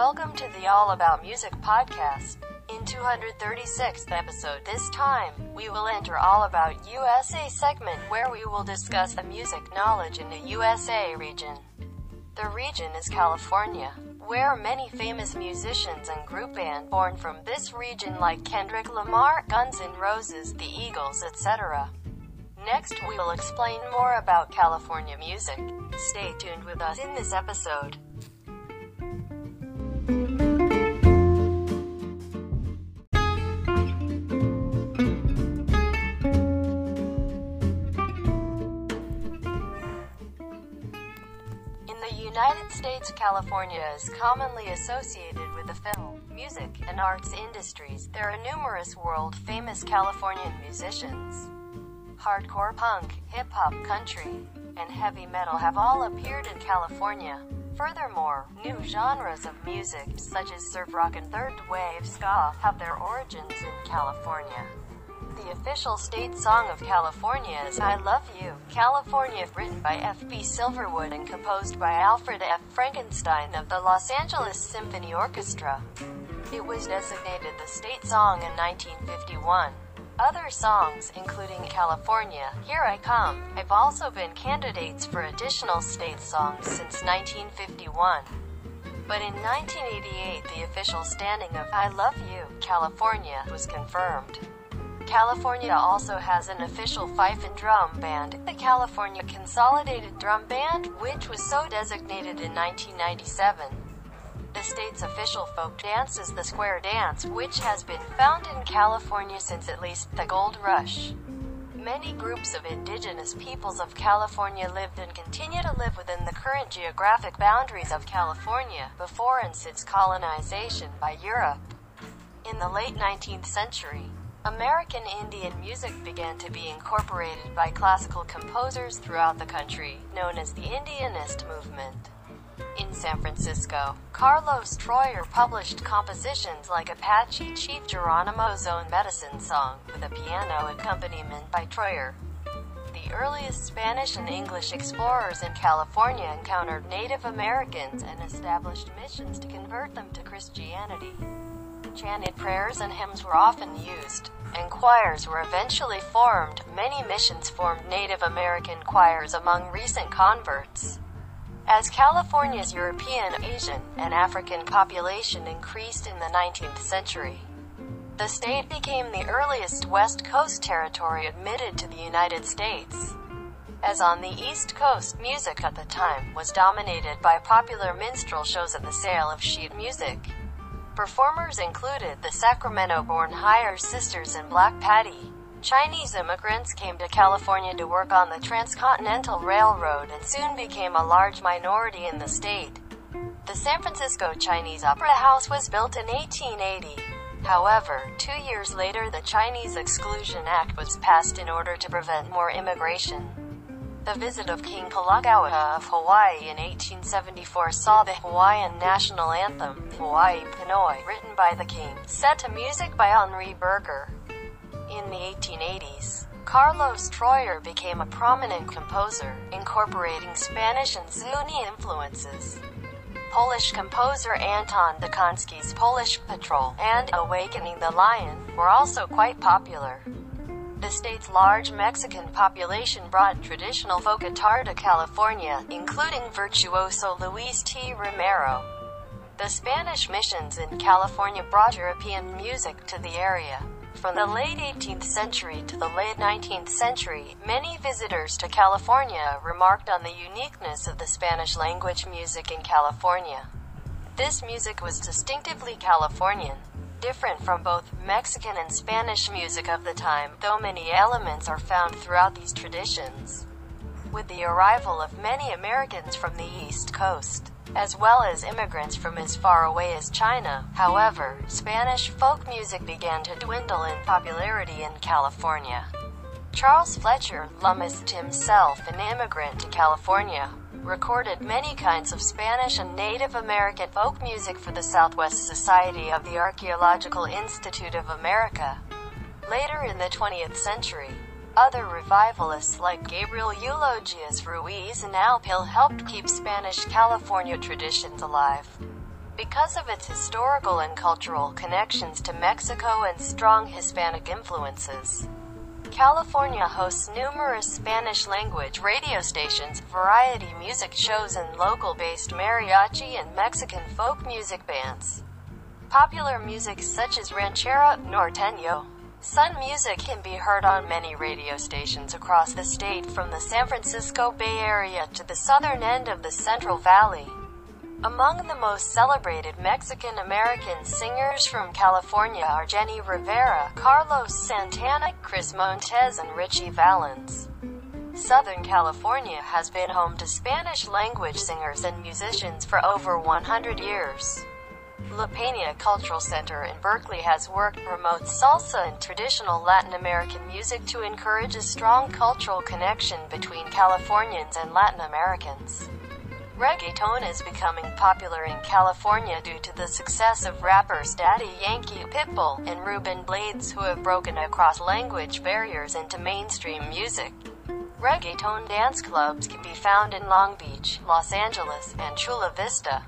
Welcome to the All About Music podcast. In 236th episode this time, we will enter All About USA segment where we will discuss the music knowledge in the USA region. The region is California, where many famous musicians and group band born from this region like Kendrick Lamar, Guns N' Roses, The Eagles, etc. Next we will explain more about California music. Stay tuned with us in this episode. California is commonly associated with the film, music, and arts industries. There are numerous world-famous Californian musicians. Hardcore punk, hip-hop, country, and heavy metal have all appeared in California. Furthermore, new genres of music, such as surf rock and third wave ska, have their origins in California. The official state song of California is I Love You, California, written by F.B. Silverwood and composed by Alfred F. Frankenstein of the Los Angeles Symphony Orchestra. It was designated the state song in 1951. Other songs, including California, Here I Come, have also been candidates for additional state songs since 1951. But in 1988, the official standing of I Love You, California was confirmed. California also has an official fife and drum band, the California Consolidated Drum Band, which was so designated in 1997. The state's official folk dance is the square dance, which has been found in California since at least the Gold Rush. Many groups of indigenous peoples of California lived and continue to live within the current geographic boundaries of California, before and since colonization by Europe. In the late 19th century, American Indian music began to be incorporated by classical composers throughout the country, known as the Indianist movement. In San Francisco, Carlos Troyer published compositions like Apache Chief Geronimo's own medicine song, with a piano accompaniment by Troyer. The earliest Spanish and English explorers in California encountered Native Americans and established missions to convert them to Christianity. Chanted prayers and hymns were often used, and choirs were eventually formed. Many missions formed Native American choirs among recent converts. As California's European, Asian, and African population increased in the 19th century, the state became the earliest West Coast territory admitted to the United States. As on the East Coast, music at the time was dominated by popular minstrel shows and the sale of sheet music. Performers included the Sacramento-born Hyers Sisters and Black Patti. Chinese immigrants came to California to work on the Transcontinental Railroad and soon became a large minority in the state. The San Francisco Chinese Opera House was built in 1880. However, two years later the Chinese Exclusion Act was passed in order to prevent more immigration. The visit of King Kalakaua of Hawaii in 1874 saw the Hawaiian national anthem, Hawaii Ponoi, written by the king, set to music by Henri Berger. In the 1880s, Carlos Troyer became a prominent composer, incorporating Spanish and Zuni influences. Polish composer Anton de Kontski's Polish Patrol and Awakening the Lion were also quite popular. The state's large Mexican population brought traditional folk guitar to California, including virtuoso Luis T. Romero. The Spanish missions in California brought European music to the area. From the late 18th century to the late 19th century, many visitors to California remarked on the uniqueness of the Spanish language music in California. This music was distinctively Californian, different from both Mexican and Spanish music of the time, though many elements are found throughout these traditions. With the arrival of many Americans from the East Coast, as well as immigrants from as far away as China, however, Spanish folk music began to dwindle in popularity in California. Charles Fletcher, Lummis himself an immigrant to California, recorded many kinds of Spanish and Native American folk music for the Southwest Society of the Archaeological Institute of America. Later in the 20th century, other revivalists like Gabriel Eulogius Ruiz and Alpil helped keep Spanish California traditions alive. Because of its historical and cultural connections to Mexico and strong Hispanic influences, California hosts numerous Spanish-language radio stations, variety music shows and local-based mariachi and Mexican folk music bands. Popular music such as ranchera, norteño, Sun music can be heard on many radio stations across the state from the San Francisco Bay Area to the southern end of the Central Valley. Among the most celebrated Mexican-American singers from California are Jenni Rivera, Carlos Santana, Chris Montez and Ritchie Valens. Southern California has been home to Spanish-language singers and musicians for over 100 years. La Peña Cultural Center in Berkeley has worked to promote salsa and traditional Latin American music to encourage a strong cultural connection between Californians and Latin Americans. Reggaeton is becoming popular in California due to the success of rappers Daddy Yankee, Pitbull, and Ruben Blades who have broken across language barriers into mainstream music. Reggaeton dance clubs can be found in Long Beach, Los Angeles, and Chula Vista.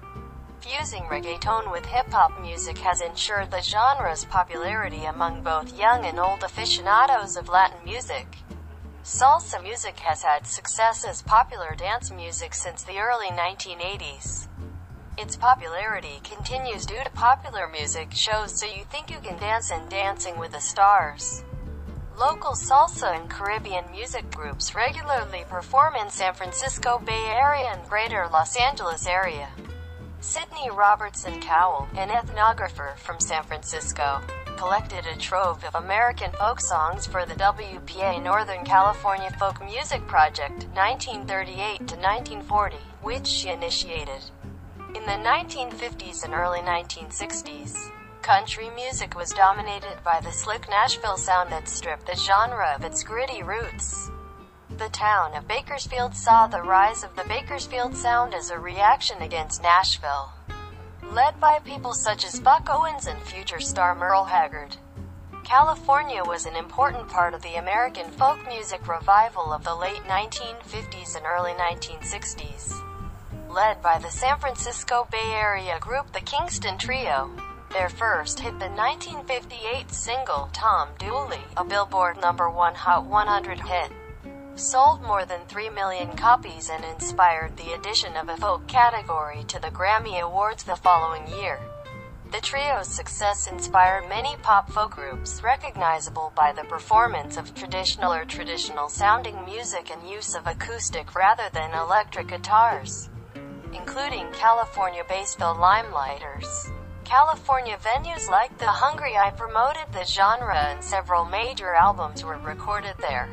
Fusing reggaeton with hip-hop music has ensured the genre's popularity among both young and old aficionados of Latin music. Salsa music has had success as popular dance music since the early 1980s. Its popularity continues due to popular music shows So You Think You Can Dance and Dancing with the Stars. Local salsa and Caribbean music groups regularly perform in San Francisco Bay Area and Greater Los Angeles area. Sidney Robertson Cowell, an ethnographer from San Francisco, collected a trove of American folk songs for the WPA Northern California Folk Music Project, 1938 to 1940, which she initiated. In the 1950s and early 1960s, country music was dominated by the slick Nashville sound that stripped the genre of its gritty roots. The town of Bakersfield saw the rise of the Bakersfield sound as a reaction against Nashville. Led by people such as Buck Owens and future star Merle Haggard. California was an important part of the American folk music revival of the late 1950s and early 1960s. Led by the San Francisco Bay Area group the Kingston Trio. Their first hit the 1958 single Tom Dooley, a Billboard number 1 Hot 100 hit sold more than 3 million copies and inspired the addition of a folk category to the Grammy Awards the following year. The trio's success inspired many pop folk groups recognizable by the performance of traditional or traditional sounding music and use of acoustic rather than electric guitars, including California-based The Limeliters. California venues like The Hungry i promoted the genre and several major albums were recorded there.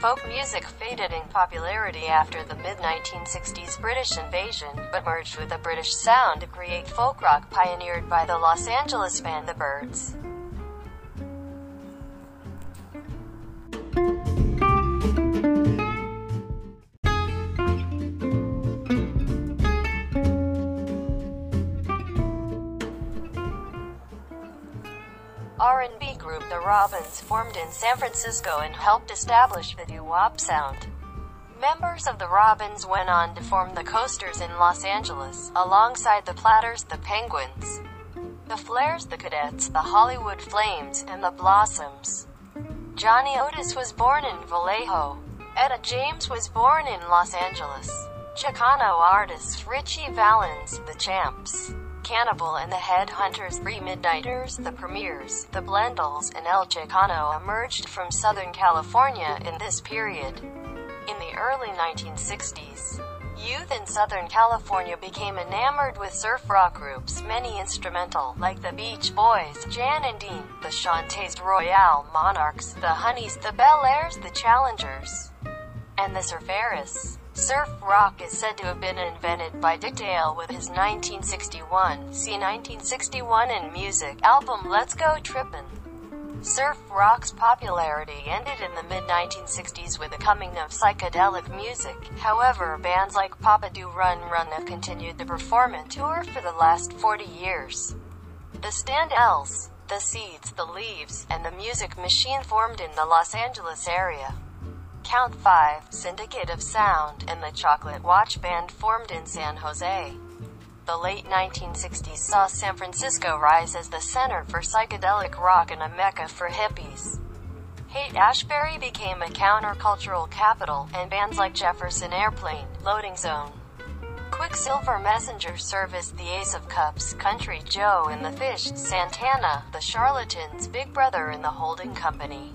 Folk music faded in popularity after the mid-1960s British invasion, but merged with a British sound to create folk rock pioneered by the Los Angeles band The Byrds. Robins formed in San Francisco and helped establish the doo-wop sound. Members of the Robins went on to form the Coasters in Los Angeles, alongside the Platters, the Penguins, the Flares, the Cadets, the Hollywood Flames, and the Blossoms. Johnny Otis was born in Vallejo. Etta James was born in Los Angeles. Chicano artists Ritchie Valens, the Champs, Cannibal and the Headhunters, Three Midnighters, The Premiers, The Blendells, and El Chicano emerged from Southern California in this period. In the early 1960s, youth in Southern California became enamored with surf rock groups, many instrumental, like the Beach Boys, Jan and Dean, the Chantays Royale Monarchs, the Honeys, the Bel Airs, the Challengers, and the Surfaris. Surf rock is said to have been invented by Dick Dale with his 1961, see 1961 in music, album Let's Go Trippin'. Surf rock's popularity ended in the mid-1960s with the coming of psychedelic music. However, bands like Papa Doo Run Run have continued to perform and tour for the last 40 years. The Standells, The Seeds, The Leaves, and The Music Machine formed in the Los Angeles area. Count 5, Syndicate of Sound, and the Chocolate Watch Band formed in San Jose. The late 1960s saw San Francisco rise as the center for psychedelic rock and a mecca for hippies. Haight-Ashbury became a countercultural capital, and bands like Jefferson Airplane, Loading Zone, Quicksilver Messenger Service the Ace of Cups, Country Joe and the Fish, Santana, the Charlatans, Big Brother and the Holding Company.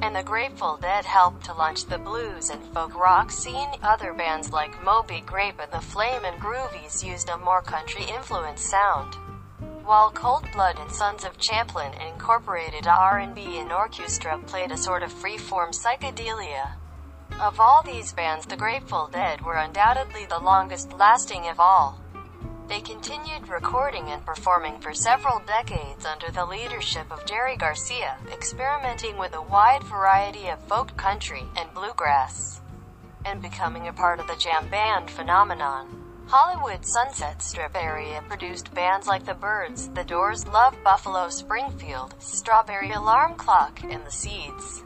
And the Grateful Dead helped to launch the blues and folk rock scene. Other bands like Moby Grape and the Flamin' Groovies used a more country-influenced sound. While Cold Blood and Sons of Champlin incorporated R&B and orchestra played a sort of free-form psychedelia. Of all these bands the Grateful Dead were undoubtedly the longest lasting of all. They continued recording and performing for several decades under the leadership of Jerry Garcia, experimenting with a wide variety of folk country and bluegrass, and becoming a part of the jam band phenomenon. Hollywood Sunset Strip area produced bands like The Byrds, The Doors, Love Buffalo Springfield, Strawberry Alarm Clock, and The Seeds.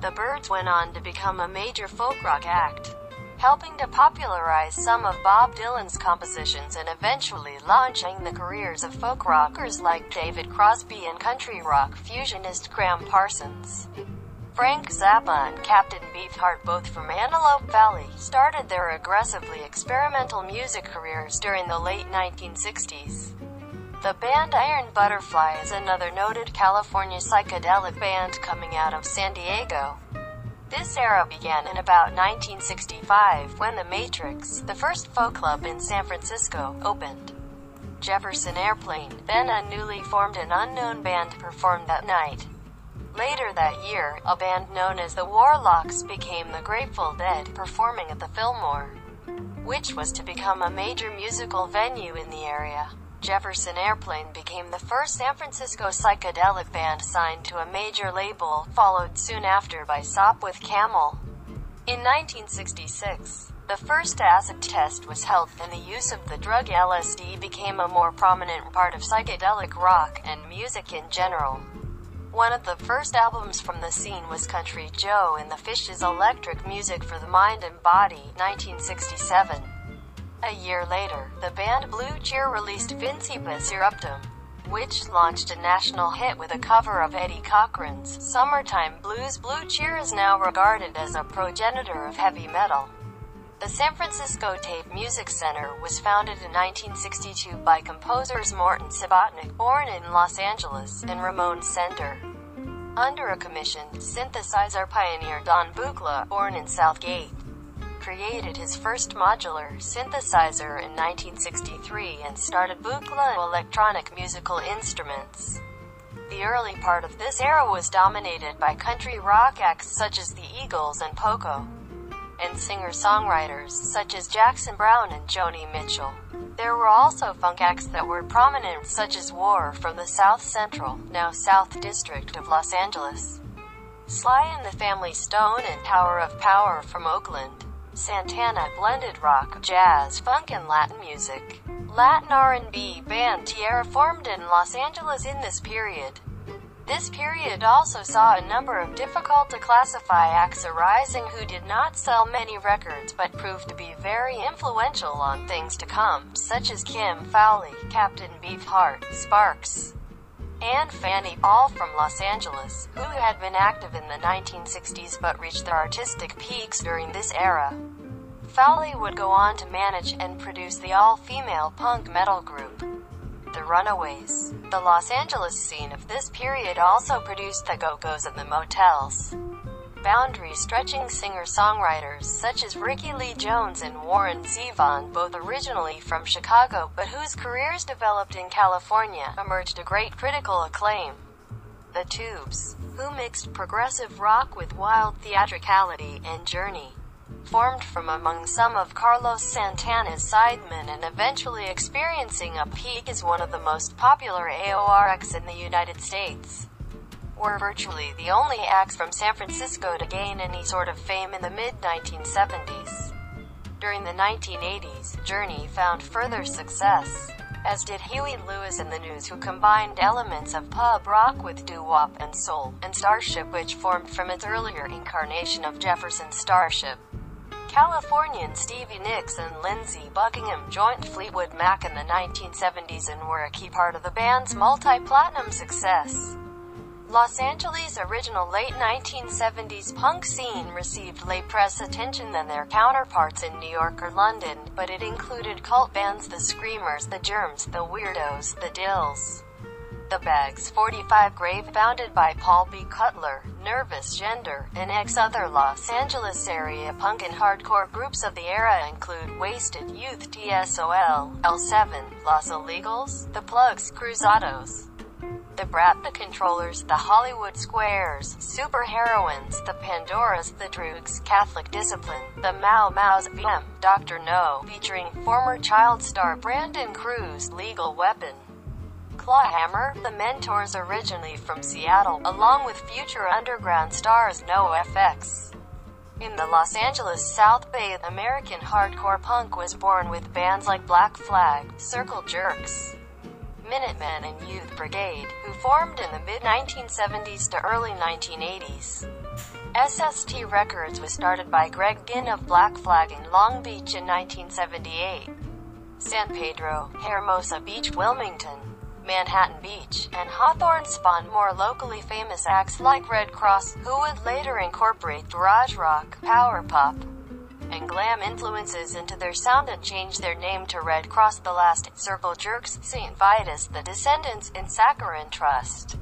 The Byrds went on to become a major folk rock act, helping to popularize some of Bob Dylan's compositions and eventually launching the careers of folk rockers like David Crosby and country rock fusionist Gram Parsons. Frank Zappa and Captain Beefheart, both from Antelope Valley, started their aggressively experimental music careers during the late 1960s. The band Iron Butterfly is another noted California psychedelic band coming out of San Diego. This era began in about 1965 when The Matrix, the first folk club in San Francisco, opened. Jefferson Airplane, then a newly formed and unknown band, performed that night. Later that year, a band known as the Warlocks became the Grateful Dead, performing at the Fillmore, which was to become a major musical venue in the area. Jefferson Airplane became the first San Francisco psychedelic band signed to a major label, followed soon after by Sopwith Camel. In 1966, the first acid test was held, and the use of the drug LSD became a more prominent part of psychedelic rock and music in general. One of the first albums from the scene was Country Joe and the Fish's Electric Music for the Mind and Body, 1967. A year later, the band Blue Cheer released Vincebus Eruptum, which launched a national hit with a cover of Eddie Cochran's Summertime Blues. Blue Cheer is now regarded as a progenitor of heavy metal. The San Francisco Tape Music Center was founded in 1962 by composers Morton Subotnick, born in Los Angeles, and Ramon Sender. Under a commission, synthesizer pioneer Don Buchla, born in Southgate, created his first modular synthesizer in 1963 and started Buchla electronic musical instruments. The early part of this era was dominated by country rock acts such as the Eagles and Poco, and singer-songwriters such as Jackson Browne and Joni Mitchell. There were also funk acts that were prominent such as War from the South Central, now South District of Los Angeles. Sly and the Family Stone and Tower of Power from Oakland. Santana blended rock, jazz, funk and Latin music. Latin R&B band Tierra formed in Los Angeles in this period. This period also saw a number of difficult to classify acts arising who did not sell many records but proved to be very influential on things to come, such as Kim Fowley, Captain Beefheart, Sparks, and Fanny, all from Los Angeles, who had been active in the 1960s but reached their artistic peaks during this era. Fowley would go on to manage and produce the all-female punk metal group, The Runaways. The Los Angeles scene of this period also produced the Go-Go's and the Motels boundary-stretching singer-songwriters such as Rickie Lee Jones and Warren Zevon, both originally from Chicago but whose careers developed in California, emerged to great critical acclaim. The Tubes, who mixed progressive rock with wild theatricality and journey, formed from among some of Carlos Santana's sidemen and eventually experiencing a peak as one of the most popular AORX in the United States were virtually the only acts from San Francisco to gain any sort of fame in the mid-1970s. During the 1980s, Journey found further success, as did Huey Lewis and the News who combined elements of pub rock with doo-wop and soul, and Starship which formed from its earlier incarnation of Jefferson Starship. Californian Stevie Nicks and Lindsey Buckingham joined Fleetwood Mac in the 1970s and were a key part of the band's multi-platinum success. Los Angeles' original late 1970s punk scene received lay press attention than their counterparts in New York or London, but it included cult bands The Screamers, The Germs, The Weirdos, The Dills. The Bags 45 grave founded by Paul B. Cutler, Nervous Gender, and ex other Los Angeles area punk and hardcore groups of the era include Wasted Youth TSOL, L7, Los Illegals, The Plugs, Cruzados, The Brat, The Controllers, The Hollywood Squares, Super Heroines, The Pandoras, The Droogs, Catholic Discipline, The Mau Mau's VM, Dr. No, featuring former child star Brandon Cruz, Legal Weapon. Clawhammer, the Mentors originally from Seattle, along with future underground stars NoFX. In the Los Angeles South Bay, American hardcore punk was born with bands like Black Flag, Circle Jerks, Minutemen and Youth Brigade, who formed in the mid-1970s to early 1980s. SST Records was started by Greg Ginn of Black Flag in Long Beach in 1978. San Pedro, Hermosa Beach, Wilmington, Manhattan Beach, and Hawthorne spawned more locally famous acts like Red Cross, who would later incorporate garage rock, power pop, and glam influences into their sound and changed their name to Red Cross the Last, Circle Jerks, St. Vitus, The Descendents, and Saccharine Trust.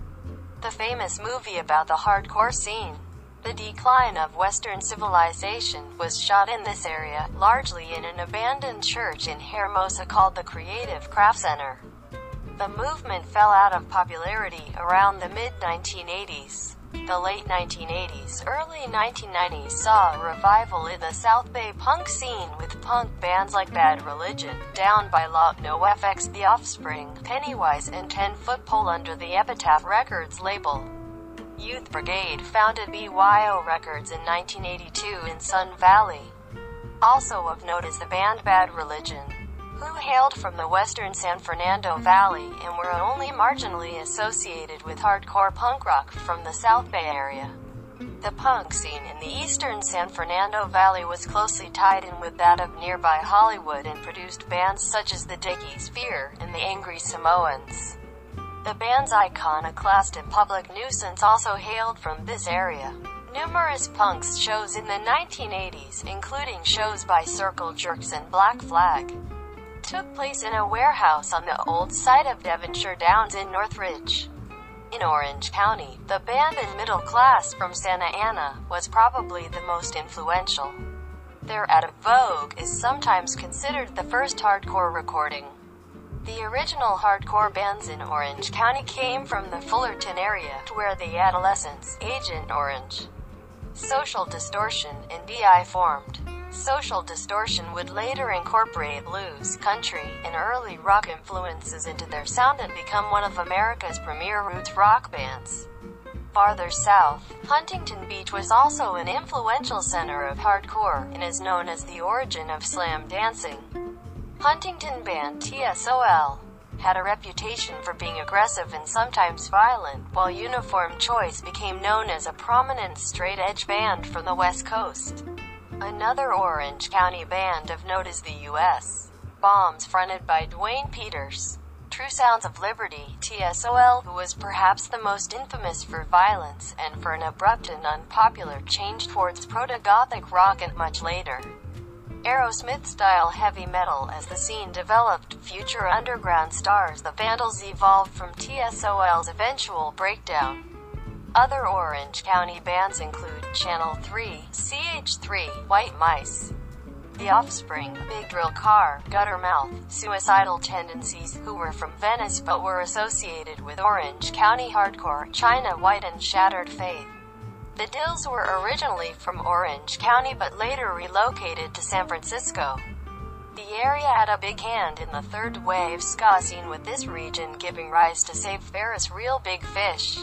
The famous movie about the hardcore scene, The Decline of Western Civilization, was shot in this area, largely in an abandoned church in Hermosa called the Creative Craft Center. The movement fell out of popularity around the mid-1980s. The late 1980s, early 1990s saw a revival in the South Bay punk scene with punk bands like Bad Religion, Down by Law, NoFX The Offspring, Pennywise and Ten Foot Pole under the Epitaph Records label. Youth Brigade founded BYO Records in 1982 in Sun Valley. Also of note is the band Bad Religion, who hailed from the western San Fernando Valley and were only marginally associated with hardcore punk rock from the South Bay area. The punk scene in the eastern San Fernando Valley was closely tied in with that of nearby Hollywood and produced bands such as the Dickies Fear and the Angry Samoans. The band's iconoclast and public nuisance also hailed from this area. Numerous punks shows in the 1980s, including shows by Circle Jerks and Black Flag, took place in a warehouse on the old site of Devonshire Downs in Northridge. In Orange County, the band in middle class from Santa Ana was probably the most influential. Their Out of Vogue is sometimes considered the first hardcore recording. The original hardcore bands in Orange County came from the Fullerton area, where the Adolescents, Agent Orange, Social Distortion, and DI formed. Social Distortion would later incorporate blues, country, and early rock influences into their sound and become one of America's premier roots rock bands. Farther south, Huntington Beach was also an influential center of hardcore and is known as the origin of slam dancing. Huntington band TSOL had a reputation for being aggressive and sometimes violent, while Uniform Choice became known as a prominent straight-edge band from the West Coast. Another Orange County band of note is the U.S. Bombs fronted by Duane Peters. True Sounds of Liberty, TSOL, who was perhaps the most infamous for violence and for an abrupt and unpopular change towards proto-gothic rock and much later. Aerosmith-style heavy metal as the scene developed future underground stars the Vandals evolved from TSOL's eventual breakdown. Other Orange County bands include Channel 3, CH3, White Mice, The Offspring, Big Drill Car, Guttermouth, Suicidal Tendencies, who were from Venice but were associated with Orange County hardcore, China White and Shattered Faith. The Dills were originally from Orange County but later relocated to San Francisco. The area had a big hand in the third wave ska scene with this region giving rise to Save Ferris Real Big Fish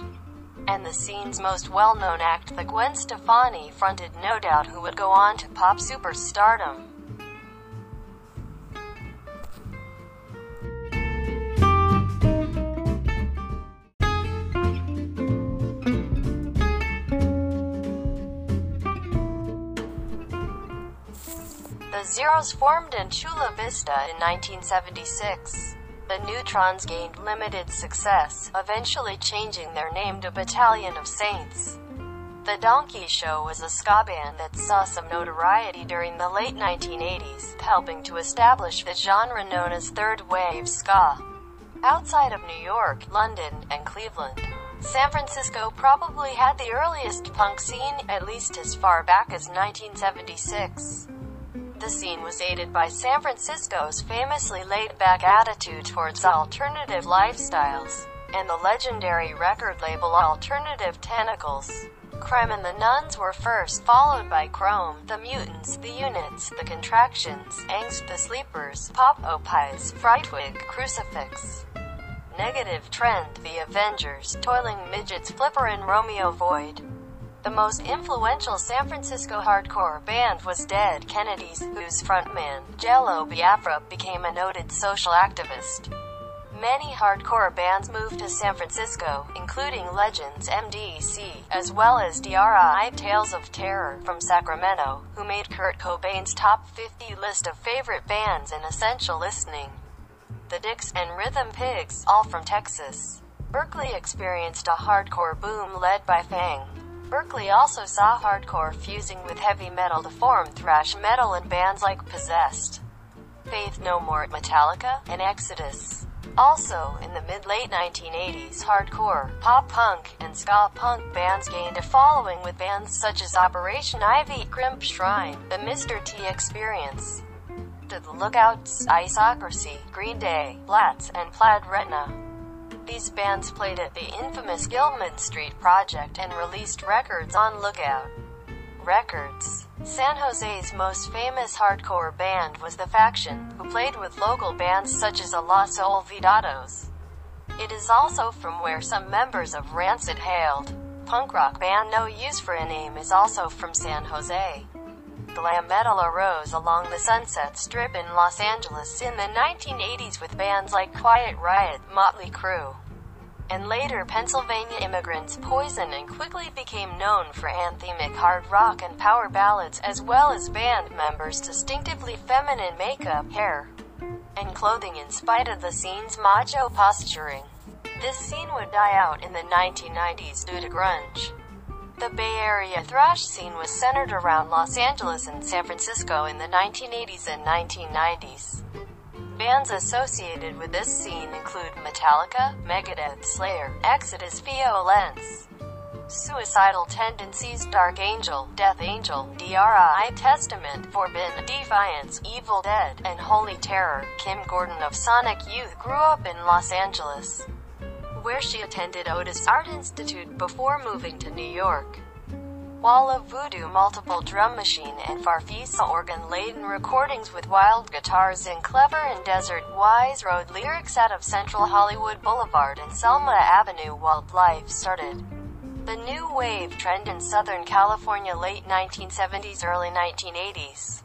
and the scene's most well-known act the Gwen Stefani fronted No Doubt who would go on to pop superstardom. The Zeros formed in Chula Vista in 1976. The Neutrons gained limited success, eventually changing their name to Battalion of Saints. The Donkey Show was a ska band that saw some notoriety during the late 1980s, helping to establish the genre known as third wave ska. Outside of New York, London, and Cleveland, San Francisco probably had the earliest punk scene, at least as far back as 1976. The scene was aided by San Francisco's famously laid-back attitude towards alternative lifestyles, and the legendary record label Alternative Tentacles. Crime and the Nuns were first, followed by Chrome, The Mutants, The Units, The Contractions, Angst The Sleepers, Pop-O-Pies, Frightwig, Crucifix. Negative Trend, The Avengers, Toiling Midgets Flipper and Romeo Void. The most influential San Francisco hardcore band was Dead Kennedys, whose frontman, Jello Biafra, became a noted social activist. Many hardcore bands moved to San Francisco, including Legends MDC, as well as DRI Tales of Terror from Sacramento, who made Kurt Cobain's top 50 list of favorite bands in essential listening. The Dicks and Rhythm Pigs, all from Texas. Berkeley experienced a hardcore boom led by Fang. Berkeley also saw hardcore fusing with heavy metal to form thrash metal and bands like Possessed, Faith No More, Metallica, and Exodus. Also, in the mid-late 1980s, hardcore, pop-punk, and ska-punk bands gained a following with bands such as Operation Ivy, Crimp Shrine, The Mr. T Experience, The Lookouts, Isocracy, Green Day, Blatz, and Plaid Retina. These bands played at the infamous Gilman Street Project and released records on Lookout Records. San Jose's most famous hardcore band was The Faction, who played with local bands such as Los Olvidados. It is also from where some members of Rancid hailed. Punk rock band No Use for a Name is also from San Jose. Glam metal arose along the Sunset Strip in Los Angeles in the 1980s with bands like Quiet Riot, Motley Crue, and later Pennsylvania immigrants Poison and quickly became known for anthemic hard rock and power ballads as well as band members' distinctively feminine makeup, hair, and clothing in spite of the scene's macho posturing. This scene would die out in the 1990s due to grunge. The Bay Area thrash scene was centered around Los Angeles and San Francisco in the 1980s and 1990s. Bands associated with this scene include Metallica, Megadeth, Slayer, Exodus, Violence, Suicidal Tendencies, Dark Angel, Death Angel, DRI, Testament, Forbidden, Defiance, Evil Dead, and Holy Terror. Kim Gordon of Sonic Youth grew up in Los Angeles, where she attended Otis Art Institute before moving to New York. Wall of Voodoo multiple drum machine and Farfisa organ-laden recordings with wild guitars in Clever and Desert Wise Road lyrics out of Central Hollywood Boulevard and Selma Avenue while life started. The new wave trend in Southern California late 1970s early 1980s.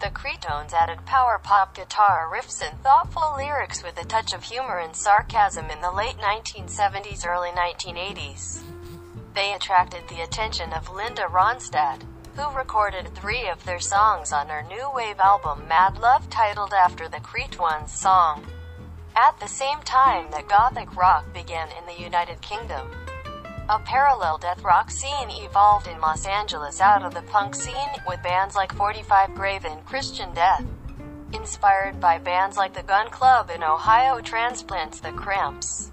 The Cretones added power pop guitar riffs and thoughtful lyrics with a touch of humor and sarcasm in the late 1970s early 1980s. They attracted the attention of Linda Ronstadt, who recorded three of their songs on her new wave album Mad Love titled after the Cretones song. At the same time that Gothic rock began in the United Kingdom. A parallel death rock scene evolved in Los Angeles out of the punk scene, with bands like 45 Grave and Christian Death. Inspired by bands like the Gun Club in Ohio transplants The Cramps.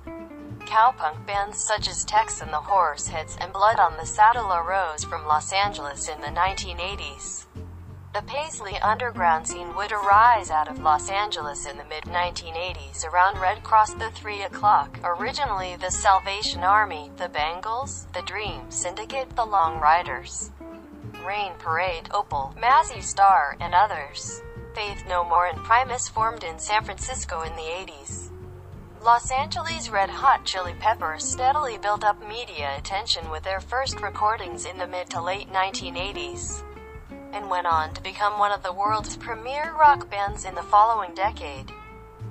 Cowpunk bands such as Tex and the Horseheads and Blood on the Saddle arose from Los Angeles in the 1980s. The Paisley underground scene would arise out of Los Angeles in the mid-1980s around Red Cross the 3 o'clock, originally the Salvation Army, the Bangles, the Dream Syndicate, the Long Riders, Rain Parade, Opal, Mazzy Star, and others. Faith No More and Primus formed in San Francisco in the 80s. Los Angeles Red Hot Chili Peppers steadily built up media attention with their first recordings in the mid to late 1980s, and went on to become one of the world's premier rock bands in the following decade.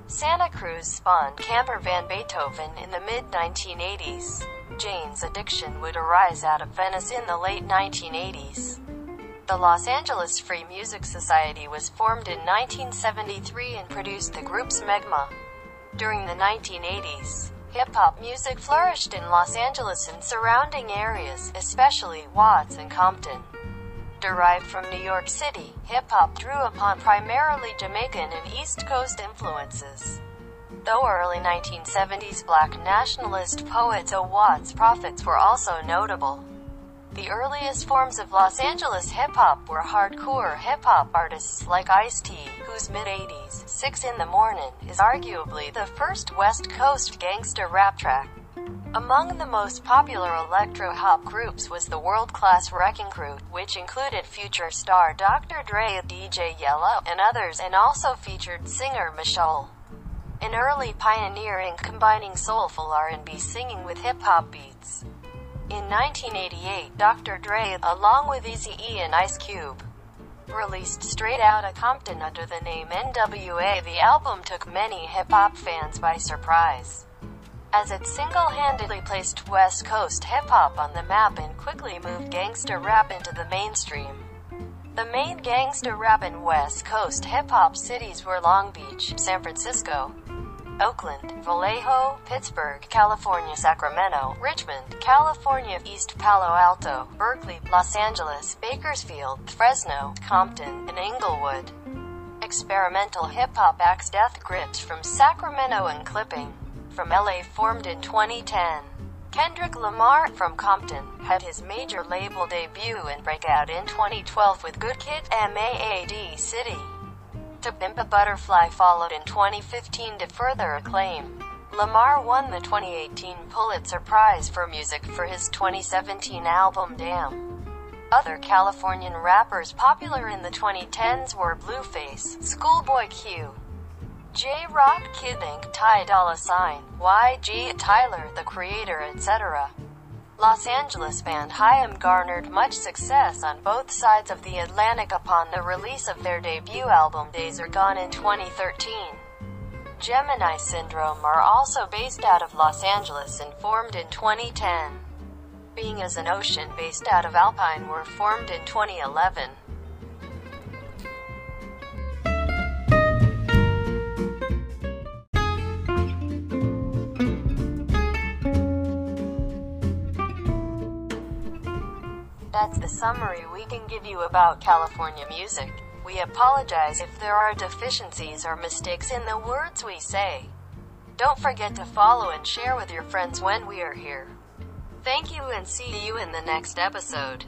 Santa Cruz spawned Camper Van Beethoven in the mid 1980s. Jane's Addiction would arise out of Venice in the late 1980s. The Los Angeles Free Music Society was formed in 1973 and produced the group's Megma. During the 1980s, hip-hop music flourished in Los Angeles and surrounding areas, especially Watts and Compton. Derived from New York City, hip-hop drew upon primarily Jamaican and East Coast influences. Though early 1970s black nationalist poets O. Watts prophets were also notable. The earliest forms of Los Angeles hip-hop were hardcore hip-hop artists like Ice-T, whose mid-80s, 6 in the Morning, is arguably the first West Coast gangsta rap track. Among the most popular electro-hop groups was the world-class Wrecking Crew, which included future star Dr. Dre, DJ Yella, and others and also featured singer Michelle. An early pioneer in combining soulful R&B singing with hip-hop beats. In 1988, Dr. Dre, along with Eazy-E and Ice Cube, released Straight Outta Compton under the name NWA. The album took many hip-hop fans by surprise, as it single-handedly placed West Coast hip-hop on the map and quickly moved gangsta rap into the mainstream. The main gangsta rap and West Coast hip-hop cities were Long Beach, San Francisco, Oakland, Vallejo, Pittsburg, California, Sacramento, Richmond, California, East Palo Alto, Berkeley, Los Angeles, Bakersfield, Fresno, Compton, and Inglewood. Experimental hip-hop acts Death Grips from Sacramento and Clipping from LA formed in 2010. Kendrick Lamar from Compton had his major label debut and breakout in 2012 with Good Kid, MAAD City. To Pimp a Butterfly followed in 2015 to further acclaim. Lamar won the 2018 Pulitzer Prize for Music for his 2017 album Damn. Other Californian rappers popular in the 2010s were Blueface, Schoolboy Q, Jay Rock Kid Ink, Ty Dolla Sign, YG, Tyler, The Creator, etc. Los Angeles band Haim garnered much success on both sides of the Atlantic upon the release of their debut album Days Are Gone in 2013. Gemini Syndrome are also based out of Los Angeles and formed in 2010. Being as an Ocean based out of Alpine were formed in 2011. That's the summary we can give you about California music. We apologize if there are deficiencies or mistakes in the words we say. Don't forget to follow and share with your friends when we are here. Thank you and see you in the next episode.